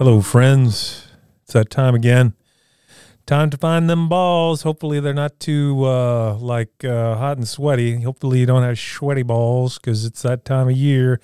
Hello, friends. It's that time again. Time to find them balls. Hopefully, they're not too uh, like uh, hot and sweaty. Hopefully, you don't have sweaty balls because it's that time of year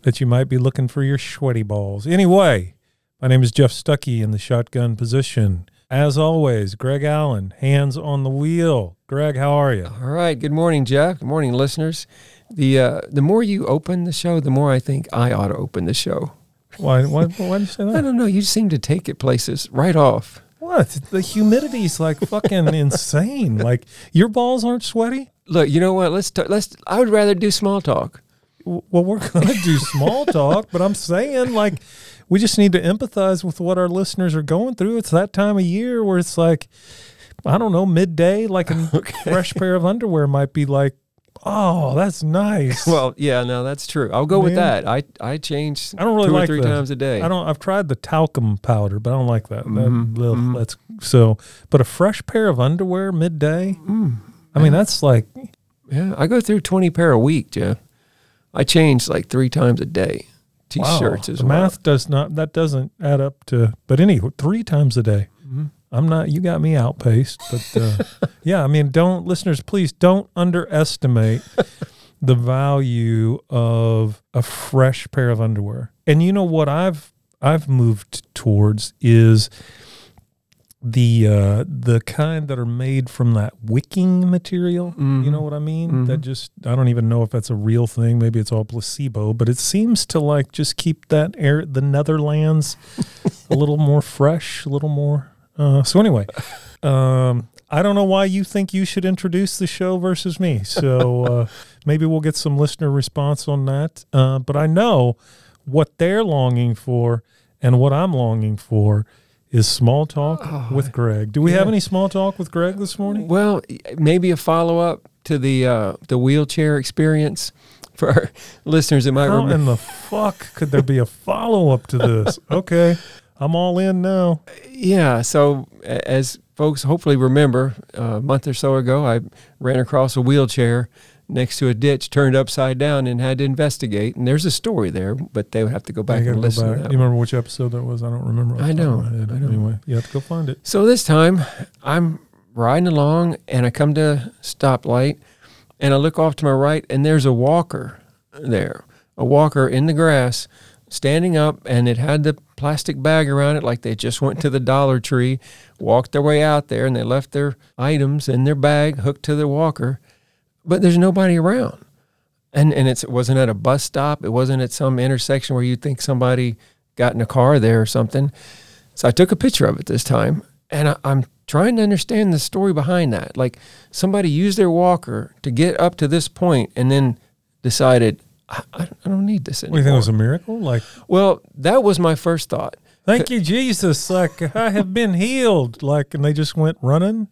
that you might be looking for your sweaty balls. Anyway, my name is Jeff Stuckey in the shotgun position. As always, Greg Allen, hands on the wheel. Greg, how are you? All right. Good morning, Jeff. Good morning, listeners. The uh, the more you open the show, the more I think I ought to open the show. Why? Why? Why do you say I don't know. You seem to take it places right off. What? The humidity's like fucking insane. Like your balls aren't sweaty. Look, you know what? Let's t- let's. I would rather do small talk. W- Well, we're gonna do small talk, but I'm saying like we just need to empathize with what our listeners are going through. It's that time of year where it's like I don't know midday, like a fresh pair of underwear might be like, oh, that's nice. Well, yeah, no, that's true. I'll go with that. I I change. I don't really two like or three the- times a day. I don't. I've tried the talcum powder, but I don't like that. That- Mhm, ugh, mhm. That's so. But a fresh pair of underwear midday. Mm, I mean, that's like yeah, I go through twenty pair a week, Jeff. I change like three times a day. T-shirts as the well. math does not. That doesn't add up to. But anyway, three times a day. Mhm. I'm not. You got me outpaced, but uh, yeah. I mean, don't listeners, please don't underestimate the value of a fresh pair of underwear. And you know what I've I've moved towards is the uh, the kind that are made from that wicking material. You Mhm. know what I mean? That Mhm. just I don't even know if that's a real thing. Maybe it's all placebo, but it seems to like just keep that air the Netherlands a little more fresh, a little more. Uh, so anyway, um, I don't know why you think you should introduce the show versus me. So uh, maybe we'll get some listener response on that. Uh, but I know what they're longing for and what I'm longing for is small talk Oh, with Greg. Do we have any small talk with Greg this morning? Well, maybe a follow up to the uh, the wheelchair experience for our listeners that might How remember. in the fuck could there be a follow up to this? Okay, I'm all in now. Yeah. So, as folks hopefully remember, a month or so ago, I ran across a wheelchair next to a ditch, turned upside down, and had to investigate. And there's a story there, but they would have to go back and listen. back. To that You remember which episode that was? I don't remember. I the top of know. I know. Anyway, you have to go find it. So this time, I'm riding along, and I come to a stoplight, and I look off to my right, and there's a walker there, a walker in the grass, standing up, and it had the plastic bag around it, like they just went to the Dollar Tree, walked their way out there, and they left their items in their bag hooked to the walker, but there's nobody around. And, and it wasn't at a bus stop. It wasn't at some intersection where you'd think somebody got in a car there or something. So I took a picture of it this time, and I, I'm trying to understand the story behind that. Like somebody used their walker to get up to this point, and then decided, I, I don't need this What do anymore. you think it was a miracle? Like, well, that was my first thought. thank you, Jesus. Like, I have been healed. Like, and they just went running.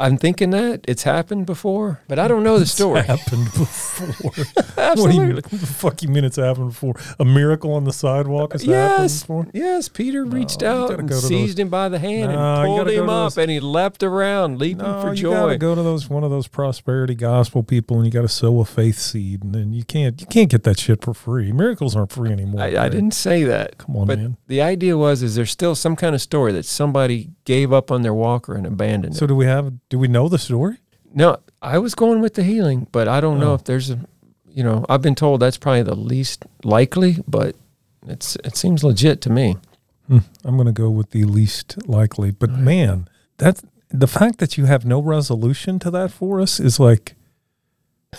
I'm thinking that it's happened before, but I don't know the story. It's happened before. what do you mean? What the fuck you mean it's happened before? A miracle on the sidewalk has happened Yes, before? yes. Peter reached out and to those- seized him by the hand No, and pulled him up, those- and he leapt around, leaping No, for you gotta joy. go to those one of those prosperity gospel people, and you got to sow a faith seed, and then you can't you can't get that shit for free. Miracles aren't free anymore. I, I didn't say that. Come on, but man. the idea was, is there still some kind of story that somebody gave up on their walker and abandoned So it? So do we have? Do we know the story? No, I was going with the healing, but I don't know Oh. if there's a, you know, I've been told that's probably the least likely, but it's it seems legit to me. Hmm, I'm going to go with the least likely. But Right. man, that's the fact that you have no resolution to that for us is like,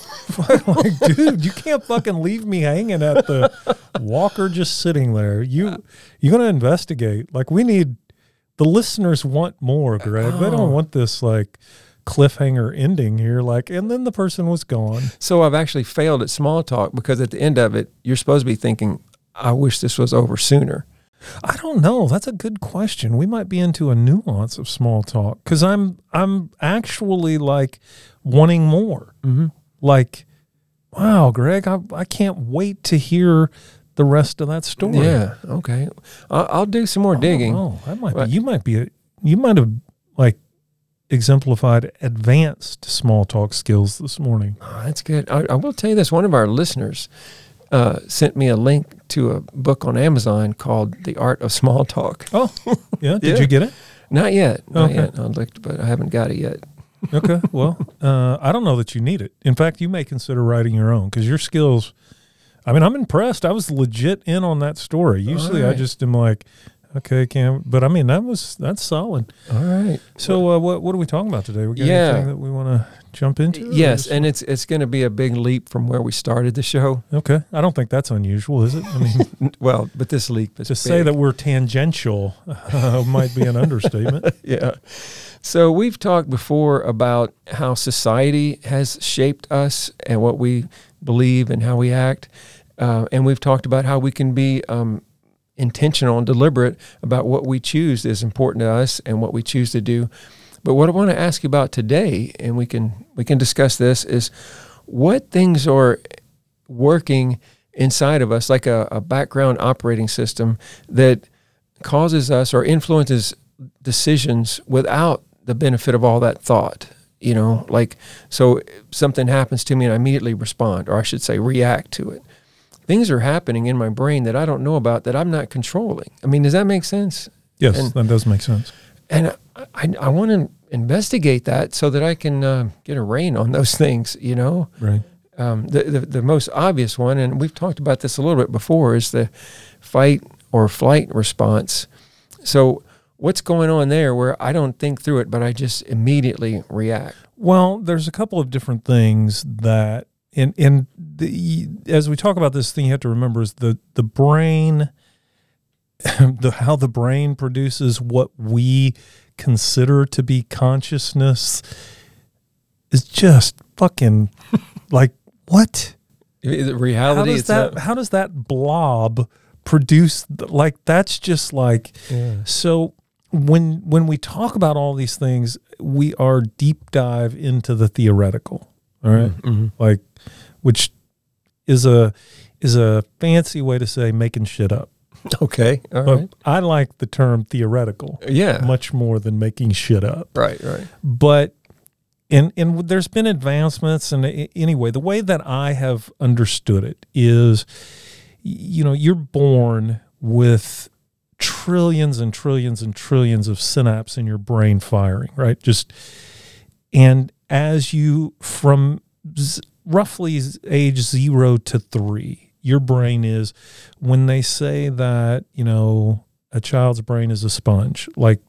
like, dude, you can't fucking leave me hanging at the walker just sitting there. You you're going to investigate. Like we need the listeners want more, Greg. They Oh. don't want this like cliffhanger ending here. Like, and then the person was gone. So I've actually failed at small talk because at the end of it, you're supposed to be thinking, I wish this was over sooner. I don't know. That's a good question. We might be into a nuance of small talk because I'm I'm actually like wanting more. Mm-hmm. Like, wow, Greg, I I can't wait to hear the rest of that story. Yeah. Okay. I'll, I'll do some more digging. Oh, that might But- be. You might be. A, you might have like exemplified advanced small talk skills this morning. Oh, that's good. I, I will tell you this: one of our listeners uh, sent me a link to a book on Amazon called The Art of Small Talk. Oh, yeah. Did Yeah. you get it? Not yet. Not Okay. yet. I looked, but I haven't got it yet. Okay. Well, uh, I don't know that you need it. In fact, you may consider writing your own because your skills. I mean, I'm impressed. I was legit in on that story. Usually, I just am like, okay, Cam. But I mean, that was that's solid. All right. So, uh, what what are we talking about today? We got Yeah. anything that we want to jump into? Yes, and it's it's going to be a big leap from where we started the show. okay. I don't think that's unusual, is it? I mean, Well, but this leap is to say that we're tangential uh, might be an understatement. yeah. So we've talked before about how society has shaped us and what we believe and how we act, uh, and we've talked about how we can be um, intentional and deliberate about what we choose is important to us and what we choose to do. But what I want to ask you about today, and we can we can discuss this, is what things are working inside of us like a, a background operating system that causes us or influences decisions without the benefit of all that thought you know like so something happens to me and i immediately respond or i should say react to it things are happening in my brain that i don't know about that i'm not controlling i mean does that make sense Yes, And- that does make sense. and i, I, I want to investigate that so that i can uh, get a rein on those things you know Right. um, the, the the most obvious one, and we've talked about this a little bit before, is the fight or flight response. So, what's going on there where I don't think through it, but I just immediately react? Well, there's a couple of different things that, and and the as we talk about this thing, you have to remember is the the brain, the how the brain produces what we consider to be consciousness is just fucking like what? The How reality, does that? How does that blob produce? Like that's just like yeah. so when when we talk about all these things, we are deep dive into the theoretical. All right? Mhm. Like which is a is a fancy way to say making shit up. Okay. All But right. I like the term theoretical Yeah. much more than making shit up. Right. Right. But and and there's been advancements and anyway, the way that I have understood it is you know, you're born with trillions and trillions and trillions of synapses in your brain firing, right? Just and as you from z- roughly age 0 to 3, your brain is when they say that, you know, a child's brain is a sponge, like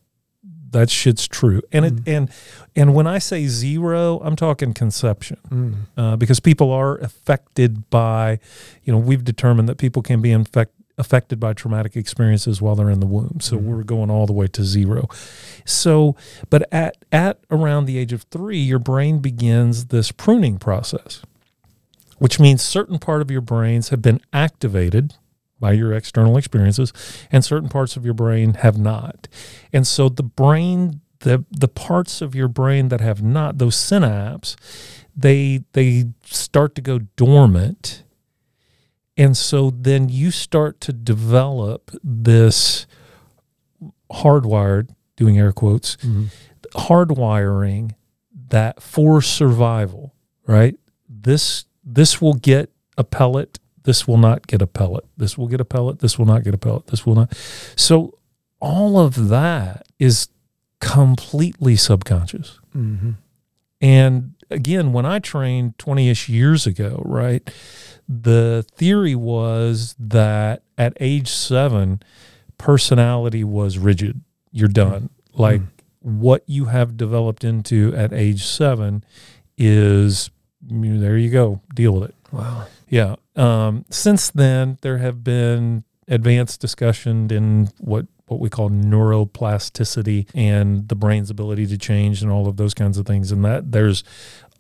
that shit's true. And it and and when I say 0, I'm talking conception Mm. uh, because people are affected by, you know, we've determined that people can be infect, affected by traumatic experiences while they're in the womb. So Mhm. we're going all the way to zero. So, but at at around the age of three, your brain begins this pruning process, which means certain part of your brains have been activated by your external experiences and certain parts of your brain have not. And so the brain the the parts of your brain that have not those synapses they they start to go dormant and so then you start to develop this hardwired doing air quotes Mhm. hardwiring that for survival right this this will get a pellet this will not get a pellet this will get a pellet this will not get a pellet this will not so all of that is completely subconscious Mhm. and again, when I trained 20 ish years ago, right, the theory was that at age seven, personality was rigid. You're done. Like what you have developed into at age seven is you know, there you go, deal with it. Wow. Yeah. Um, since then, there have been advanced discussion in what what we call neuroplasticity and the brain's ability to change and all of those kinds of things. And that there's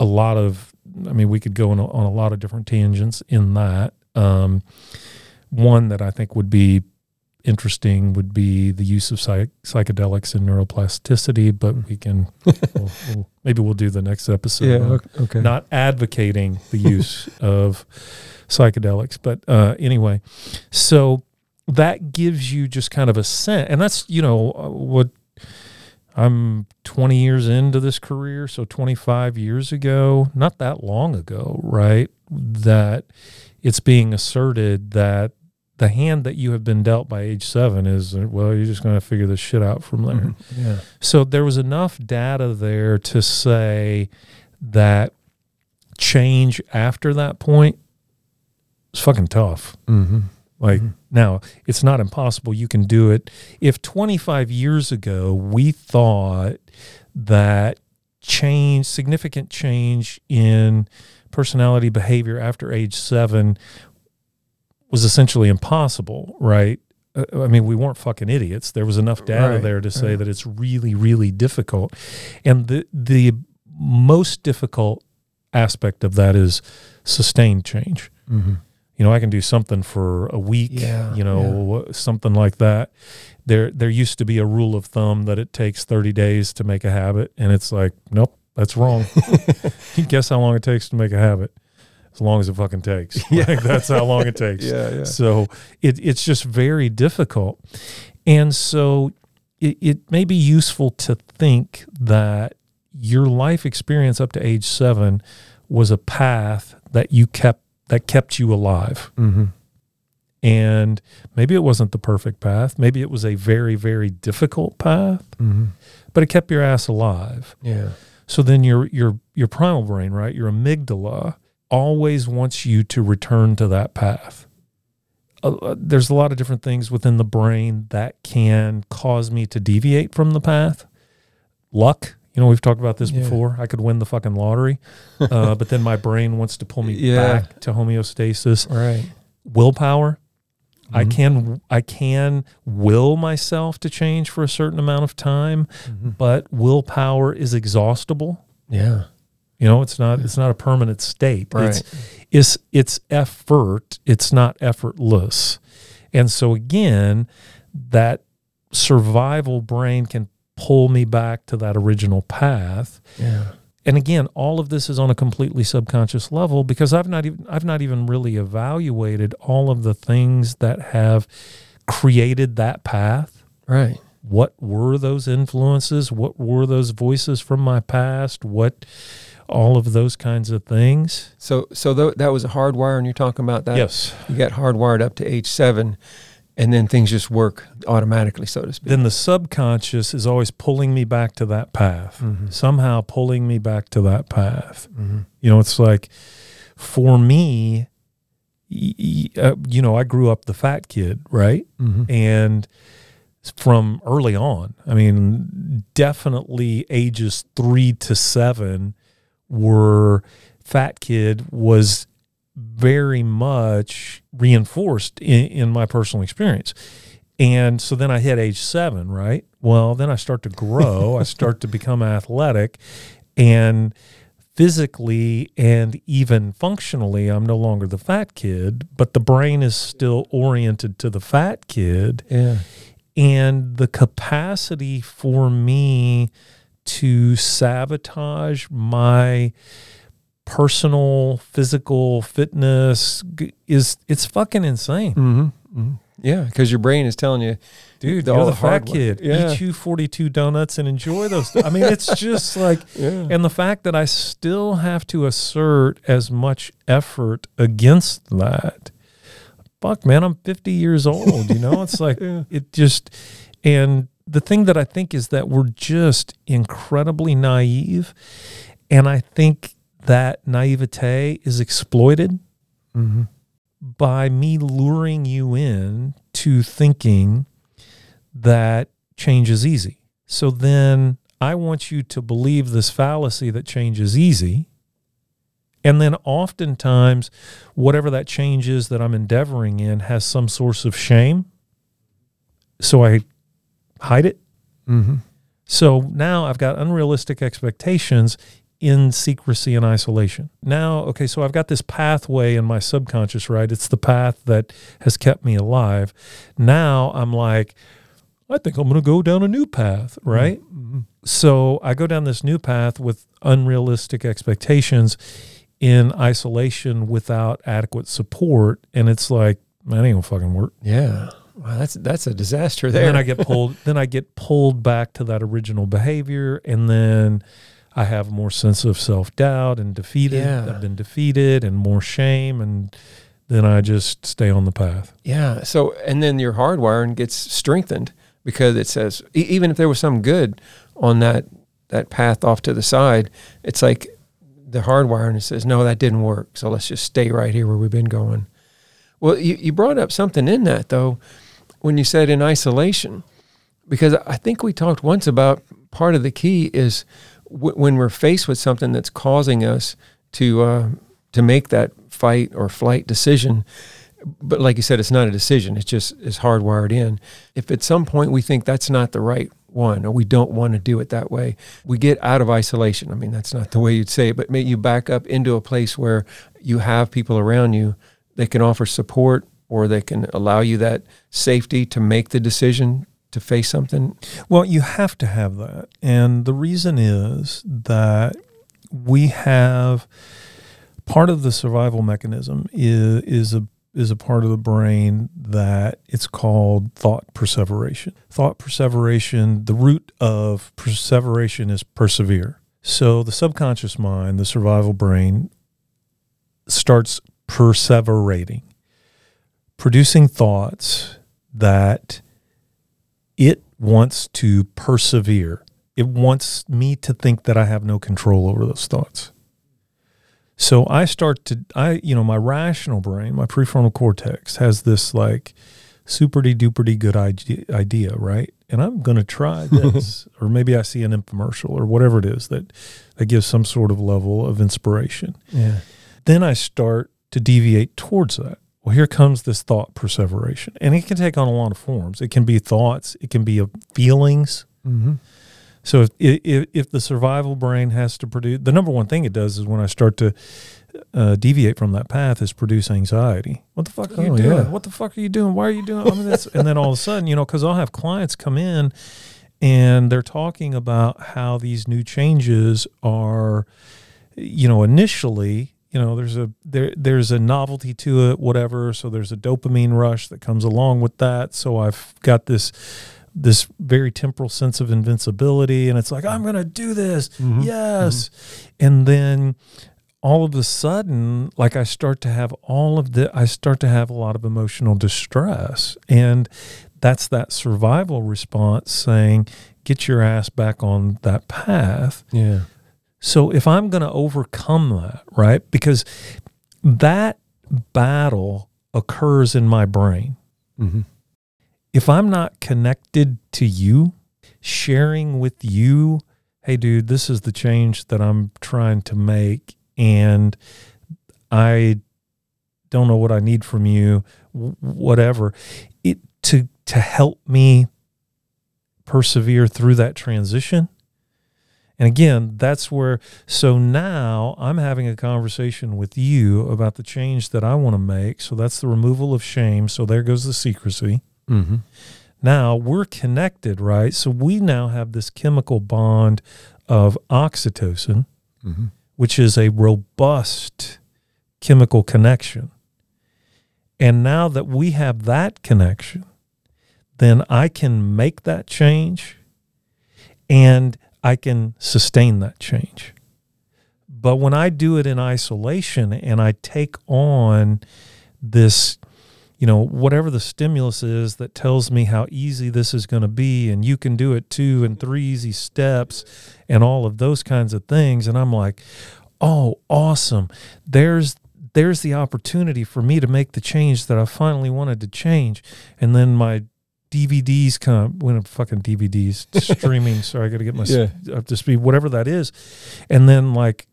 a lot of, I mean, we could go on a, on a lot of different tangents in that. Um, one that I think would be interesting would be the use of psych- psychedelics and neuroplasticity, but we can we'll, we'll, maybe we'll do the next episode. Yeah. ok- Okay. not advocating the use of psychedelics but uh, anyway so that gives you just kind of a sense and that's you know uh, what i'm 20 years into this career so 25 years ago not that long ago right that it's being asserted that the hand that you have been dealt by age seven is uh, well, you're just going to figure this shit out from there. Mhm. Yeah. So there was enough data there to say that change after that point is fucking tough. Mm-hmm. Like Mhm. now, it's not impossible. You can do it. If 25 years ago we thought that change, significant change in personality behavior after age seven was essentially impossible, right? Uh, I mean, we weren't fucking idiots. There was enough data Right, there to say right. that it's really, really difficult. And the the most difficult aspect of that is sustained change Mm-hmm. You know, I can do something for a week, Yeah, you know, something like that. There there used to be a rule of thumb that it takes 30 days to make a habit and it's like, nope, that's wrong. Guess how long it takes to make a habit? As long as it fucking takes. Yeah. Like that's how long it takes. Yeah, yeah. So it, it's just very difficult. And so it, it may be useful to think that your life experience up to age seven was a path that you kept that kept you alive. Mm-hmm. And maybe it wasn't the perfect path. Maybe it was a very, very difficult path, Mm-hmm. but it kept your ass alive. Yeah. So then your your your primal brain, right, your amygdala, always wants you to return to that path. Uh, uh, there's a lot of different things within the brain that can cause me to deviate from the path. Luck, you know, we've talked about this Yeah. before. I could win the fucking lottery, uh, but then my brain wants to pull me Yeah. back to homeostasis. Right. Willpower, I Mhm. can I can will myself to change for a certain amount of time, Mhm. but willpower is exhaustible. Yeah. You know, it's not it's not a permanent state. Right. It's it's it's effort, it's not effortless. And so again, that survival brain can pull me back to that original path. yeah. And again, all of this is on a completely subconscious level because I've not even I've not even really evaluated all of the things that have created that path Right. what were those influences what were those voices from my past what all of those kinds of things So so tho- that was a hardwire, and you're talking about that. yes You got hardwired up to age seven, and then things just work automatically, so to speak. then the subconscious is always pulling me back to that path Mhm. somehow pulling me back to that path Mhm. you know it's like for me y- y- uh, you know i grew up the fat kid right Mhm. and from early on i mean definitely ages three to seven were fat kid was very much reinforced in, in my personal experience. And so then i hit age seven right? Well then i start to grow. I start to become athletic. And physically and even functionally i'm no longer the fat kid but the brain is still oriented to the fat kid. Yeah. and the capacity for me to sabotage my personal physical fitness is it's fucking insane Mm-hmm. hmm Yeah, because your brain is telling you, dude The- you're the fat kid Yeah. eat you 42 donuts and enjoy those i mean it's just like yeah, and the fact that i still have to assert as much effort against that fuck man i'm 50 years old you know it's like Yeah. it just and the thing that i think is that we're just incredibly naive and i think that naivete is exploited hmm by me luring you in to thinking that change is easy. So then I want you to believe this fallacy that change is easy. And then oftentimes, whatever that change is that I'm endeavoring in has some source of shame. So I hide it. hmm So now I've got unrealistic expectations in secrecy and isolation. Now, okay, so I've got this pathway in my subconscious, right? It's the path that has kept me alive. Now I'm like, I think I'm going to go down a new path, right? hmm So I go down this new path with unrealistic expectations in isolation without adequate support. And it's like, man, ain't gonna fucking work. Yeah. Wow, that's that's a disaster And there. then I get pulled. then I get pulled back to that original behavior, and then I have more sense of self doubt and defeated. Yeah. I've been defeated, and more shame, and then I just stay on the path. Yeah. So, and then your hardwiring gets strengthened because it says even if there was some good on that that path off to the side, it's like the hardwiring says no, that didn't work. So let's just stay right here where we've been going. Well, you, you brought up something in that though when you said in isolation, because I think we talked once about part of the key is w- when we're faced with something that's causing us to uh, to make that fight or flight decision. But like you said, it's not a decision. It's just it's hardwired in. If at some point we think that's not the right one or we don't want to do it that way, we get out of isolation. I mean, that's not the way you'd say it, but you back up into a place where you have people around you that can offer support or they can allow you that safety to make the decision to face something. Well, you have to have that. And the reason is that we have part of the survival mechanism is, is a is a part of the brain that it's called thought perseveration. Thought perseveration, the root of perseveration is persevere. So the subconscious mind, the survival brain, starts perseverating, producing thoughts that it wants to persevere. It wants me to think that I have no control over those thoughts. So I start to, I, you know, my rational brain, my prefrontal cortex has this like superdy duperdy good idea, idea, right? And I'm going to try this, or maybe I see an infomercial or whatever it is that, that gives some sort of level of inspiration. Yeah. Then I start to deviate towards that. Well, here comes this thought perseveration, and it can take on a lot of forms. It can be thoughts, it can be feelings. Mm-hmm. So if, if if the survival brain has to produce, the number one thing it does is when I start to uh, deviate from that path is produce anxiety. What the fuck are you Oh, doing? yeah. What the fuck are you doing? Why are you doing? I mean, that's, and then all of a sudden, you know, because I'll have clients come in and they're talking about how these new changes are, you know, initially. You know, there's a there there's a novelty to it, whatever. So there's a dopamine rush that comes along with that. So I've got this this very temporal sense of invincibility and it's like i'm going to do this Mhm. yes and then all of a sudden like i start to have all of the i start to have a lot of emotional distress and that's that survival response saying get your ass back on that path Yeah. So if I'm going to overcome that, right? Because that battle occurs in my brain. Mm-hmm. If I'm not connected to you, sharing with you, hey, dude, this is the change that I'm trying to make, and I don't know what I need from you, whatever, it to to help me persevere through that transition. And again, that's where, so now I'm having a conversation with you about the change that I want to make. So that's the removal of shame. So there goes the secrecy. Mm-hmm. Now we're connected, right? So we now have this chemical bond of oxytocin, Mm-hmm. which is a robust chemical connection. And now that we have that connection, then I can make that change and I can sustain that change. But when I do it in isolation and I take on this, you know, whatever the stimulus is that tells me how easy this is going to be, and you can do it two and three easy steps, and all of those kinds of things, and I'm like, oh, awesome! There's there's the opportunity for me to make the change that I finally wanted to change, and then my DVDs come when a fucking DVDs streaming. Sorry, I got to get my Yeah. up to speed, whatever that is, and then like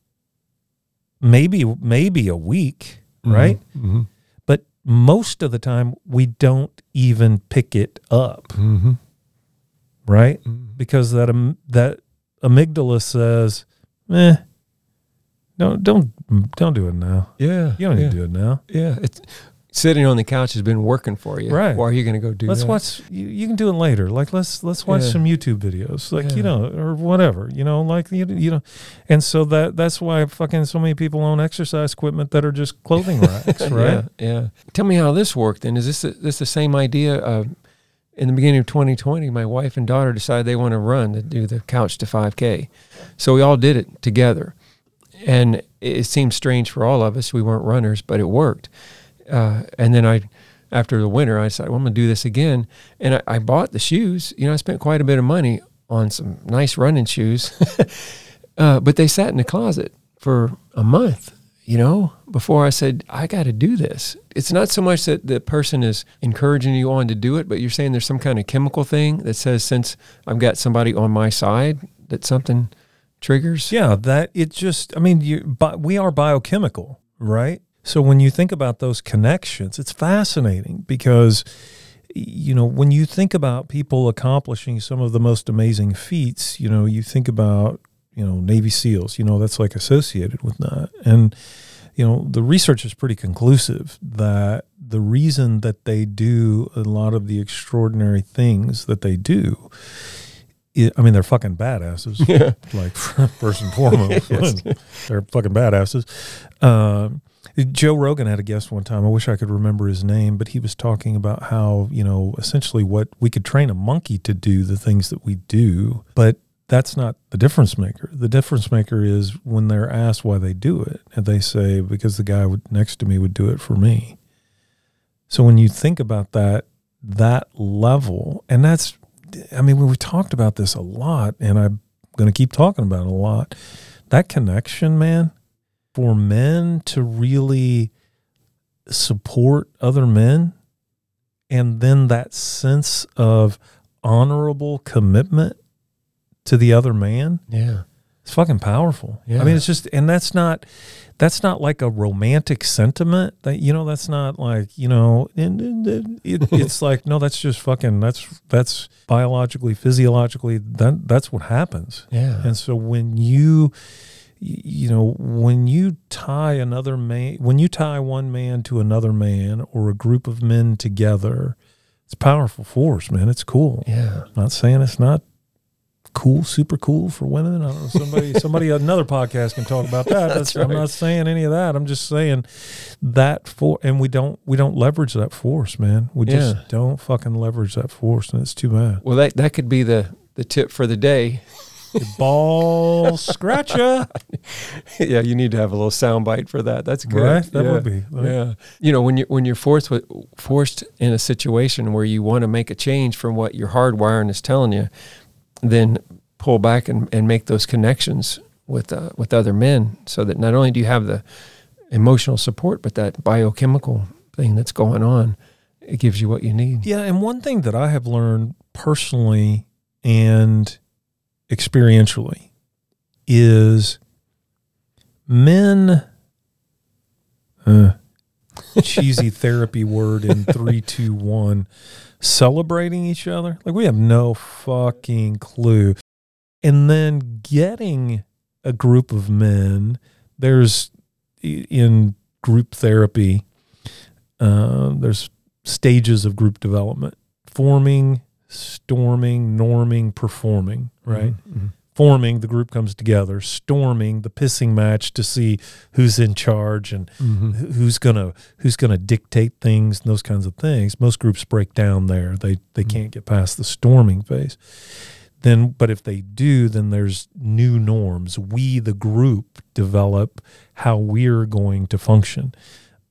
maybe maybe a week, right? Mm-hmm. But most of the time we don't even pick it up, Mm-hmm. right? Because that am- that amygdala says, "Eh, don't don't don't do it now. Yeah. You don't yeah. need to do it now. Yeah. It's sitting on the couch has been working for you. Right. Why are you going to go do let's that? watch. You, you can do it later. Like let's let's watch Yeah. some YouTube videos, like Yeah. you know, or whatever. You know, like you you know, and so that that's why fucking so many people own exercise equipment that are just clothing racks, right? Yeah, yeah. Tell me how this worked. Then is this this the same idea? Uh, in the beginning of 2020, my wife and daughter decided they want to run to do the couch to 5K, so we all did it together, and it seemed strange for all of us. We weren't runners, but it worked. Uh, and then I, after the winter, I decided, well, I'm going to do this again. And I, I bought the shoes. You know, I spent quite a bit of money on some nice running shoes, uh, but they sat in the closet for a month. You know, before I said I got to do this. It's not so much that the person is encouraging you on to do it, but you're saying there's some kind of chemical thing that says since I've got somebody on my side that something triggers. Yeah, that it just, I mean, you, but we are biochemical, right? So when you think about those connections, it's fascinating because, you know, when you think about people accomplishing some of the most amazing feats, you know, you think about, you know, Navy SEALs, you know, that's like associated with that. And, you know, the research is pretty conclusive that the reason that they do a lot of the extraordinary things that they do I mean, they're fucking badasses. Yeah. Like first and foremost, Yes. they're fucking badasses. Um, Joe Rogan had a guest one time. I wish I could remember his name, but he was talking about how you know essentially what we could train a monkey to do the things that we do, but that's not the difference maker. The difference maker is when they're asked why they do it, and they say because the guy next to me would do it for me. So when you think about that that level, and that's I mean, we've talked about this a lot, and I'm going to keep talking about it a lot. That connection, man, for men to really support other men, and then that sense of honorable commitment to the other man, Yeah. it's fucking powerful. I mean, it's just, and that's not, that's not like a romantic sentiment. That you know, that's not like you know, and, and- and it, it's like no, that's just fucking. That's that's biologically, physiologically, that that's what happens. Yeah. And so when you, you know, when you tie another man, when you tie one man to another man or a group of men together, it's a powerful force, man. It's cool. yeah. Not saying it's not cool, super cool for women. I don't know. Somebody, somebody, another podcast can talk about that. That's right. I'm not saying any of that. I'm just saying that for, and we don't, we don't leverage that force, man. We just don't fucking leverage that force, and it's too bad. Well, that that could be the the tip for the day. Ball scratcher, yeah, you need to have a little sound bite for that. That's good. right? That yeah. would be. Yeah. You know, when you when you're forced with, forced in a situation where you want to make a change from what your hardwiring is telling you, then pull back and, and make those connections with uh, with other men, so that not only do you have the emotional support, but that biochemical thing that's going on, it gives you what you need. Yeah, and one thing that I have learned personally and experientially is men uh, cheesy therapy word in three, two, one, celebrating each other. Like we have no fucking clue. And then getting a group of men, there's in group therapy, uh, there's stages of group development forming, storming, norming, performing, right? Mhm. Forming, the group comes together. Storming, the pissing match to see who's in charge and Mhm. who's gonna who's gonna dictate things and those kinds of things. Most groups break down there. They they Mhm. can't get past the storming phase. Then, but if they do, then there's new norms. We, the group, develop how we're going to function.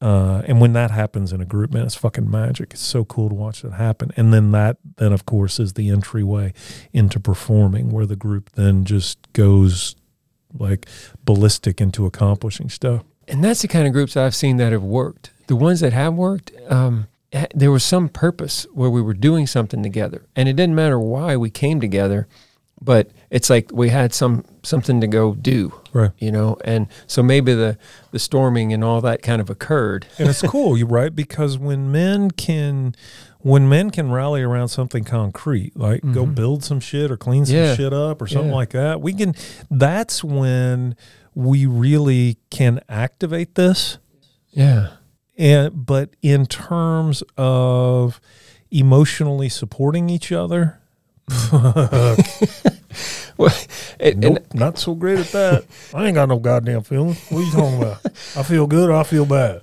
Uh, and when that happens in a group, man, it's fucking magic. It's so cool to watch that happen. And then that, then of course, is the entryway into performing, where the group then just goes like ballistic into accomplishing stuff. And that's the kind of groups I've seen that have worked. The ones that have worked, um, there was some purpose where we were doing something together, and it didn't matter why we came together, but it's like we had some something to go do, Right. you know. And so maybe the the storming and all that kind of occurred. and it's cool, you right? Because when men can, when men can rally around something concrete, like go Mhm. build some shit or clean some Yeah. shit up or something Yeah. like that, we can. That's when we really can activate this. Yeah, And but in terms of emotionally supporting each other, well, it, nope, and not so great at that. I ain't got no goddamn feelings. What are you talking about? I feel good or I feel bad.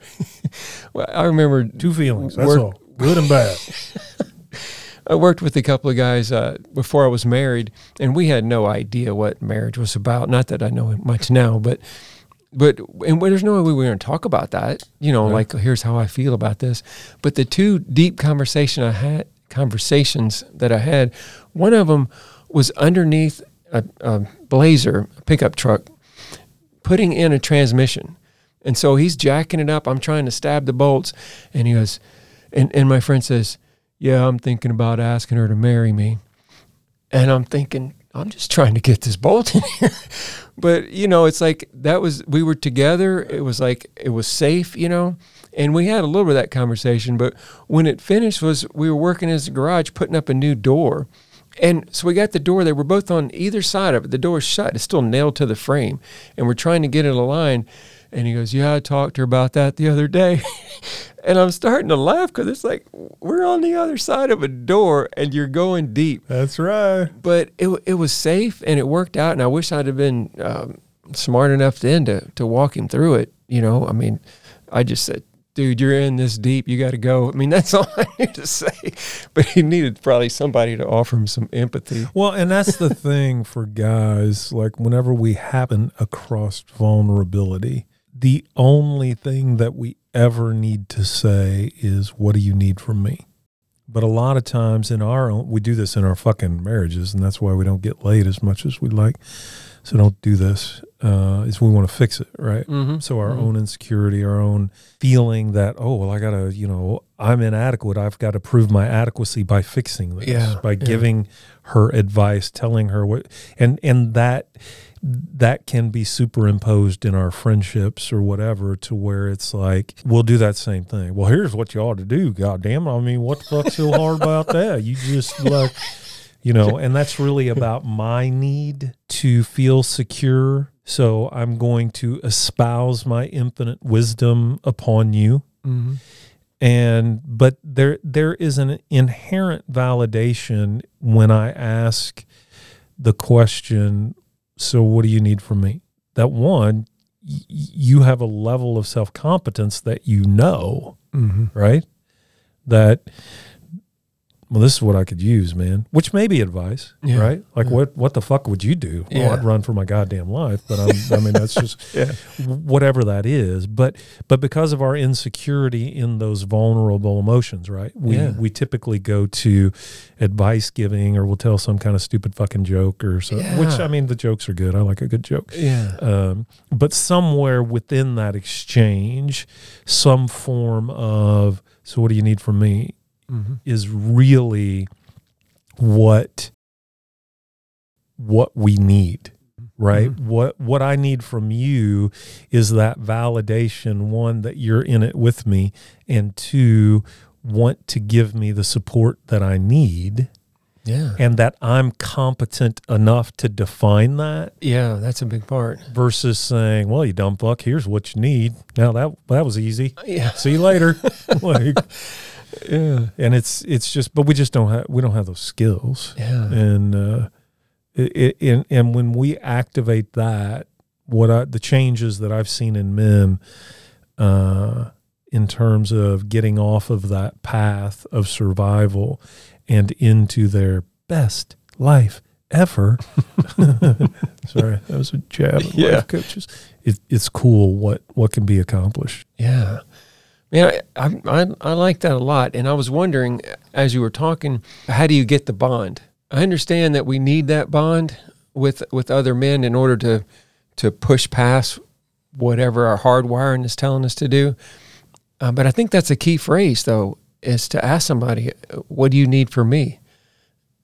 well, I remember Two feelings. That's Work- all. Good and bad. I worked with a couple of guys uh, before I was married, and we had no idea what marriage was about. Not that I know much now, but but and there's no way we were going to talk about that. You know, Right. like here's how I feel about this. But the two deep conversation I had conversations that I had, one of them was underneath a, a Blazer a pickup truck, putting in a transmission, and so he's jacking it up. I'm trying to stab the bolts, and he goes, and and my friend says, "Yeah, I'm thinking about asking her to marry me," and I'm thinking. I'm just trying to get this bolt in here. but, you know, it's like that was, we were together. It was like, it was safe, you know, and we had a little bit of that conversation. But when it finished, was we were working in his garage putting up a new door. And so we got the door. They were both on either side of it. The door's shut. It's still nailed to the frame. And we're trying to get it aligned. And he goes, Yeah, I talked to her about that the other day. and I'm starting to laugh because it's like, we're on the other side of a door and you're going deep That's right. but it it was safe and it worked out. And I wish I'd have been um, smart enough then to to walk him through it. You know, I mean, I just said, "Dude, you're in this deep. You got to go." I mean, that's all I need to say. But he needed probably somebody to offer him some empathy. Well, and that's the thing for guys. Like, whenever we happen across vulnerability, the only thing that we ever need to say is, What do you need from me? But a lot of times in our own, we do this in our fucking marriages, and that's why we don't get laid as much as we'd like. So don't do this. Uh, is we want to fix it, right? Mm-hmm. So our own insecurity, our own feeling that oh well, I gotta, you know, I'm inadequate. I've got to prove my adequacy by fixing this, Yeah, by yeah. giving her advice, telling her what, and and that that can be superimposed in our friendships or whatever to where it's like we'll do that same thing. Well, here's what you ought to do. God damn, it, I mean, what the fuck's so hard about that? You just like you know and that's really about my need to feel secure so i'm going to espouse my infinite wisdom upon you Mm-hmm. and but there there is an inherent validation when i ask the question so what do you need from me that one y- you have a level of self-competence that you know Mm-hmm. right? That well, this is what I could use, man. Which may be advice, Yeah. right? Like, Yeah. what what the fuck would you do? Well, I'd run for my goddamn life, but I'm, I mean, that's just Yeah. whatever that is. But but because of our insecurity in those vulnerable emotions, right? We Yeah. we typically go to advice giving, or we'll tell some kind of stupid fucking joke or so. Which I mean, the jokes are good. I like a good joke. Yeah. Um, but somewhere within that exchange, some form of so what do you need from me Mm-hmm. is really what what we need right Mhm. what what i need from you is that validation one that you're in it with me and two want to give me the support that i need Yeah. and that i'm competent enough to define that Yeah. That's a big part. versus saying, "Well, you dumb fuck, here's what you need." Now that that was easy. Yeah. See you later. like, Yeah. and it's it's just, but we just don't have we don't have those skills, Yeah. and uh, it, it, and and when we activate that, what I, the changes that I've seen in men, uh, in terms of getting off of that path of survival and into their best life ever. Sorry, that was a jab at Yeah. life coaches. It, it's cool what what can be accomplished. Yeah. Man, I, I, I, like that a lot. And I was wondering, as you were talking, how do you get the bond? I understand that we need that bond with with other men in order to to push past whatever our hardwiring is telling us to do. Uh, but I think that's a key phrase, though, is to ask somebody, "What do you need from me?"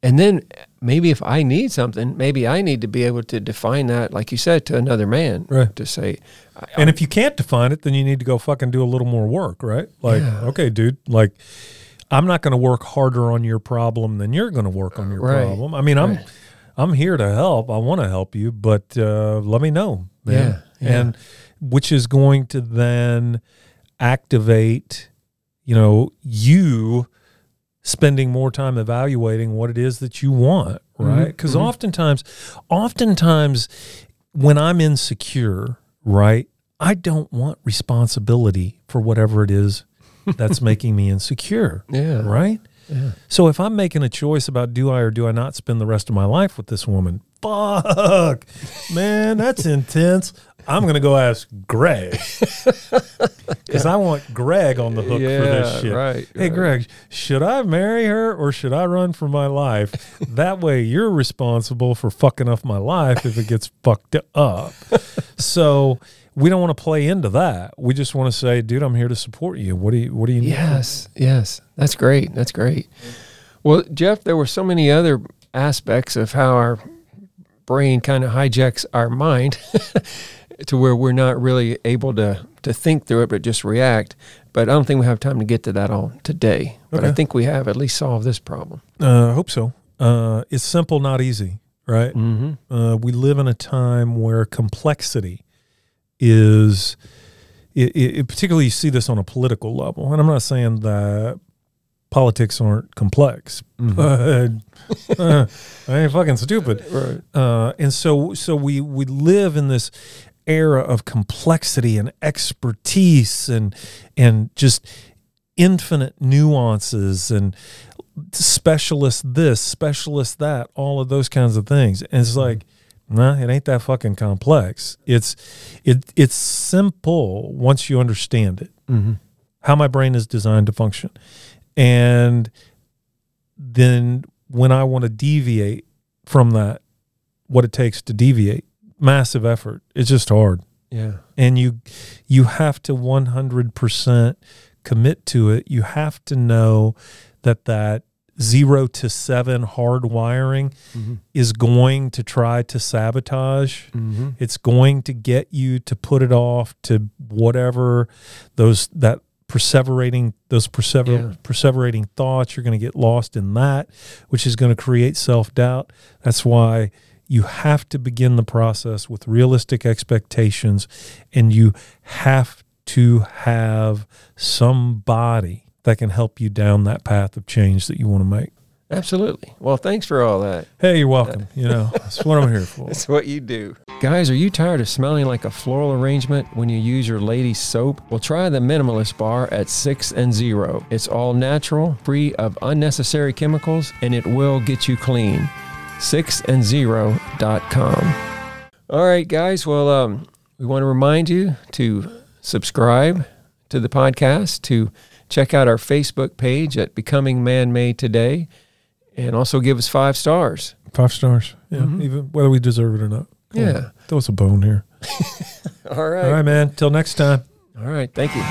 And then maybe if I need something, maybe I need to be able to define that, like you said, to another man. Right. To say, I- And if you can't define it, then you need to go fucking do a little more work, right? Like, Yeah. okay, dude, like I'm not going to work harder on your problem than you're going to work on your Right. problem. I mean, I'm Right. I'm here to help. I want to help you, but uh, let me know, man. Yeah, yeah. And which is going to then activate, you know, you spending more time evaluating what it is that you want, right? Mhm, Because mhm. oftentimes, oftentimes when I'm insecure, right, I don't want responsibility for whatever it is that's making me insecure, yeah, right? yeah. So if I'm making a choice about do I or do I not spend the rest of my life with this woman, fuck, man, that's intense. I'm going to go ask Greg because I want Greg on the hook for this shit. right, Hey, right. Greg, should I marry her or should I run for my life? that way, you're responsible for fucking up my life if it gets fucked up. so we don't want to play into that. We just want to say, dude, I'm here to support you. What do you What do you need? Yes, yes. That's great. That's great. Well, Jeff, there were so many other aspects of how our brain kind of hijacks our mind to where we're not really able to to think through it but just react. But I don't think we have time to get to that all today. But I think we have at least solved this problem. Uh, I hope so. Uh, it's simple, not easy, right? Mm-hmm. Uh, we live in a time where complexity is, it, it, particularly you see this on a political level. And I'm not saying that politics aren't complex, but uh, I ain't fucking stupid. Right. Uh, and so, so we we live in this era of complexity and expertise and and just infinite nuances and specialist this, specialist that, all of those kinds of things. And it's like, nah, it ain't that fucking complex. It's it it's simple once you understand it. Mm-hmm. How my brain is designed to function. And then when I want to deviate from that, what it takes to deviate, massive effort. It's just hard Yeah. and you you have to 100% commit to it you have to know that that 0 to 7 hard wiring Mm-hmm. is going to try to sabotage Mm-hmm. it's going to get you to put it off to whatever those that perseverating those persever, Yeah. perseverating thoughts you're going to get lost in that which is going to create self-doubt that's why you have to begin the process with realistic expectations and you have to have somebody that can help you down that path of change that you want to make Absolutely. Well, thanks for all that. hey you're welcome you know that's what i'm here for That's what you do. Guys, are you tired of smelling like a floral arrangement when you use your lady's soap? Well, try the Minimalist Bar at 6 and 0. It's all natural, free of unnecessary chemicals, and it will get you clean. 6and0.com. All right, guys. Well, um, we want to remind you to subscribe to the podcast, to check out our Facebook page at Becoming Man Made Today, and also give us five stars. five stars yeah Mhm. even whether we deserve it or not Come on, Yeah. throw us a bone here All right. all right man till next time All right. Thank you.